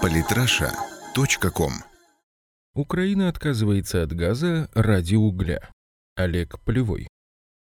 Политраша.ком Украина отказывается от газа ради угля. Олег Полевой.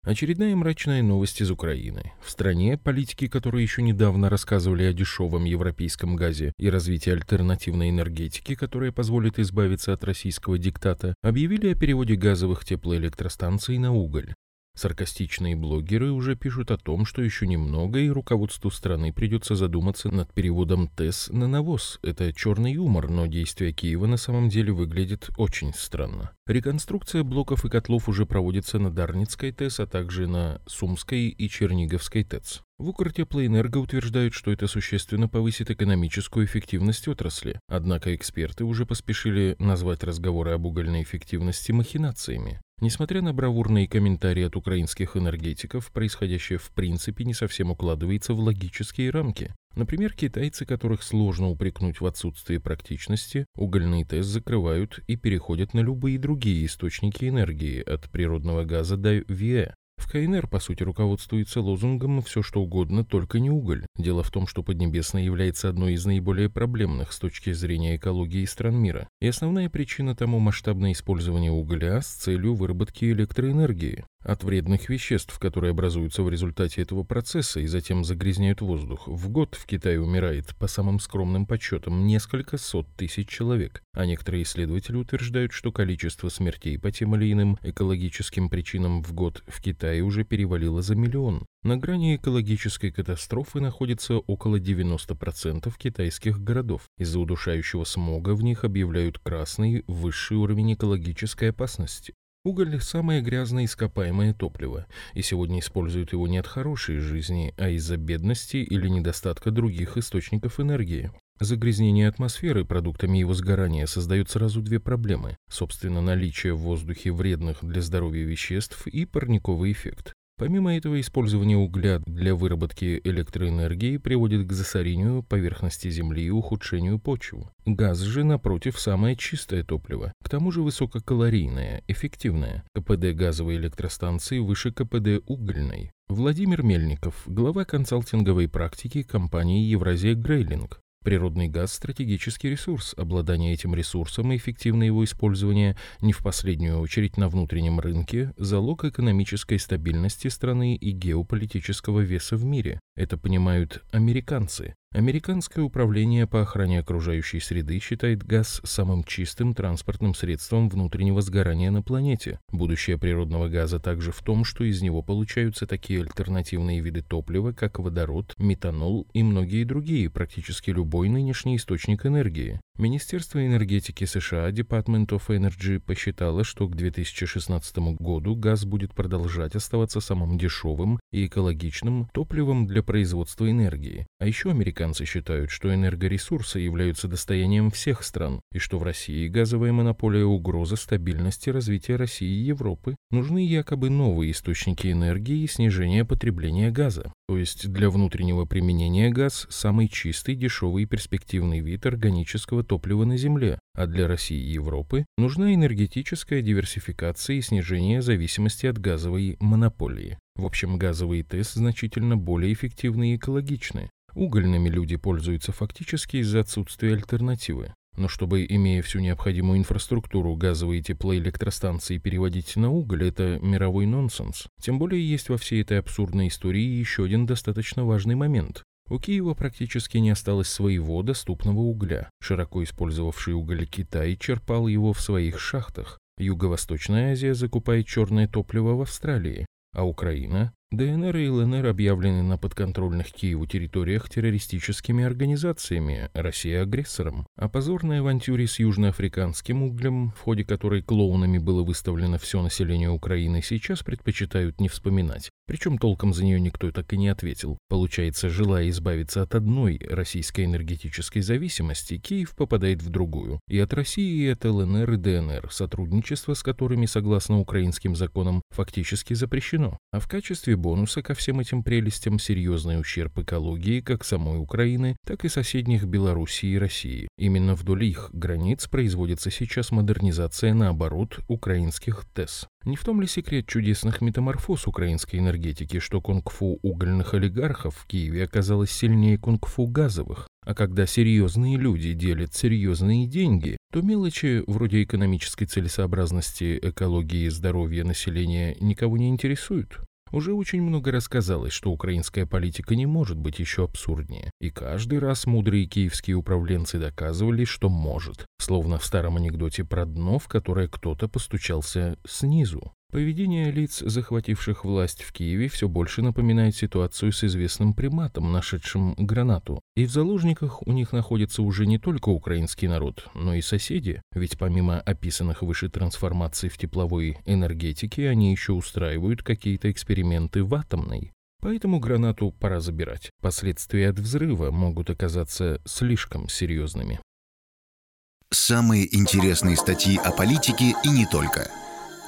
Очередная мрачная новость из Украины. В стране политики, которые еще недавно рассказывали о дешевом европейском газе и развитии альтернативной энергетики, которая позволит избавиться от российского диктата, объявили о переводе газовых теплоэлектростанций на уголь. Саркастичные блогеры уже пишут о том, что еще немного, и руководству страны придется задуматься над переводом ТЭС на навоз. Это черный юмор, но действия Киева на самом деле выглядит очень странно. Реконструкция блоков и котлов уже проводится на Дарницкой ТЭС, а также на Сумской и Черниговской ТЭЦ. В Укртеплоэнерго утверждают, что это существенно повысит экономическую эффективность отрасли. Однако эксперты уже поспешили назвать разговоры об угольной эффективности махинациями. Несмотря на бравурные комментарии от украинских энергетиков, происходящее в принципе не совсем укладывается в логические рамки. Например, китайцы, которых сложно упрекнуть в отсутствии практичности, угольный тест закрывают и переходят на любые другие источники энергии, от природного газа до ВИЭ. В КНР, по сути, руководствуется лозунгом «все что угодно, только не уголь». Дело в том, что Поднебесная является одной из наиболее проблемных с точки зрения экологии стран мира. И основная причина тому масштабное использование угля с целью выработки электроэнергии от вредных веществ, которые образуются в результате этого процесса и затем загрязняют воздух. В год в Китае умирает, по самым скромным подсчетам, несколько сот тысяч человек, а некоторые исследователи утверждают, что количество смертей по тем или иным экологическим причинам в год в Китае уже перевалило за миллион. На грани экологической катастрофы находится около 90% китайских городов. Из-за удушающего смога в них объявляют красный высший уровень экологической опасности. Уголь – самое грязное ископаемое топливо, и сегодня используют его не от хорошей жизни, а из-за бедности или недостатка других источников энергии. Загрязнение атмосферы продуктами его сгорания создает сразу две проблемы. Собственно, наличие в воздухе вредных для здоровья веществ и парниковый эффект. Помимо этого, использование угля для выработки электроэнергии приводит к засорению поверхности Земли и ухудшению почв. Газ же, напротив, самое чистое топливо, к тому же высококалорийное, эффективное. КПД газовой электростанции выше КПД угольной. Владимир Мельников, глава консалтинговой практики компании «Евразия Грейлинг». Природный газ – стратегический ресурс. Обладание этим ресурсом и эффективное его использование не в последнюю очередь на внутреннем рынке – залог экономической стабильности страны и геополитического веса в мире. Это понимают американцы. Американское управление по охране окружающей среды считает газ самым чистым транспортным средством внутреннего сгорания на планете. Будущее природного газа также в том, что из него получаются такие альтернативные виды топлива, как водород, метанол и многие другие, практически любой нынешний источник энергии. Министерство энергетики США Department of Energy посчитало, что к 2016 году газ будет продолжать оставаться самым дешевым и экологичным топливом для производства энергии. А еще американцы считают, что энергоресурсы являются достоянием всех стран, и что в России газовая монополия угроза стабильности развития России и Европы. Нужны якобы новые источники энергии и снижение потребления газа. То есть для внутреннего применения газ – самый чистый, дешевый и перспективный вид органического топлива на Земле, а для России и Европы нужна энергетическая диверсификация и снижение зависимости от газовой монополии. В общем, газовые ТЭС значительно более эффективны и экологичны. Угольными люди пользуются фактически из-за отсутствия альтернативы. Но чтобы, имея всю необходимую инфраструктуру, газовые теплоэлектростанции переводить на уголь, это мировой нонсенс. Тем более есть во всей этой абсурдной истории еще один достаточно важный момент. У Киева практически не осталось своего доступного угля. Широко использовавший уголь Китай черпал его в своих шахтах. Юго-Восточная Азия закупает черное топливо в Австралии, а Украина ДНР и ЛНР объявлены на подконтрольных Киеву территориях террористическими организациями, Россия агрессором. О позорной авантюре с южноафриканским углем, в ходе которой клоунами было выставлено все население Украины, сейчас предпочитают не вспоминать. Причем толком за нее никто так и не ответил. Получается, желая избавиться от одной российской энергетической зависимости, Киев попадает в другую. И от России, и от ЛНР и ДНР, сотрудничество с которыми, согласно украинским законам, фактически запрещено. А в качестве бонуса ко всем этим прелестям серьезный ущерб экологии как самой Украины, так и соседних Белоруссии и России. Именно вдоль их границ производится сейчас модернизация, наоборот, украинских ТЭС. Не в том ли секрет чудесных метаморфоз украинской энергетики, что кунг-фу угольных олигархов в Киеве оказалось сильнее кунг-фу газовых? А когда серьезные люди делят серьезные деньги, то мелочи вроде экономической целесообразности, экологии и здоровья населения никого не интересуют. Уже очень много рассказалось, что украинская политика не может быть еще абсурднее. И каждый раз мудрые киевские управленцы доказывали, что может. Словно в старом анекдоте про дно, в которое кто-то постучался снизу. Поведение лиц, захвативших власть в Киеве, все больше напоминает ситуацию с известным приматом, нашедшим гранату. И в заложниках у них находится уже не только украинский народ, но и соседи, ведь помимо описанных выше трансформаций в тепловой энергетике, они еще устраивают какие-то эксперименты в атомной. Поэтому гранату пора забирать. Последствия от взрыва могут оказаться слишком серьезными. Самые интересные статьи о политике и не только –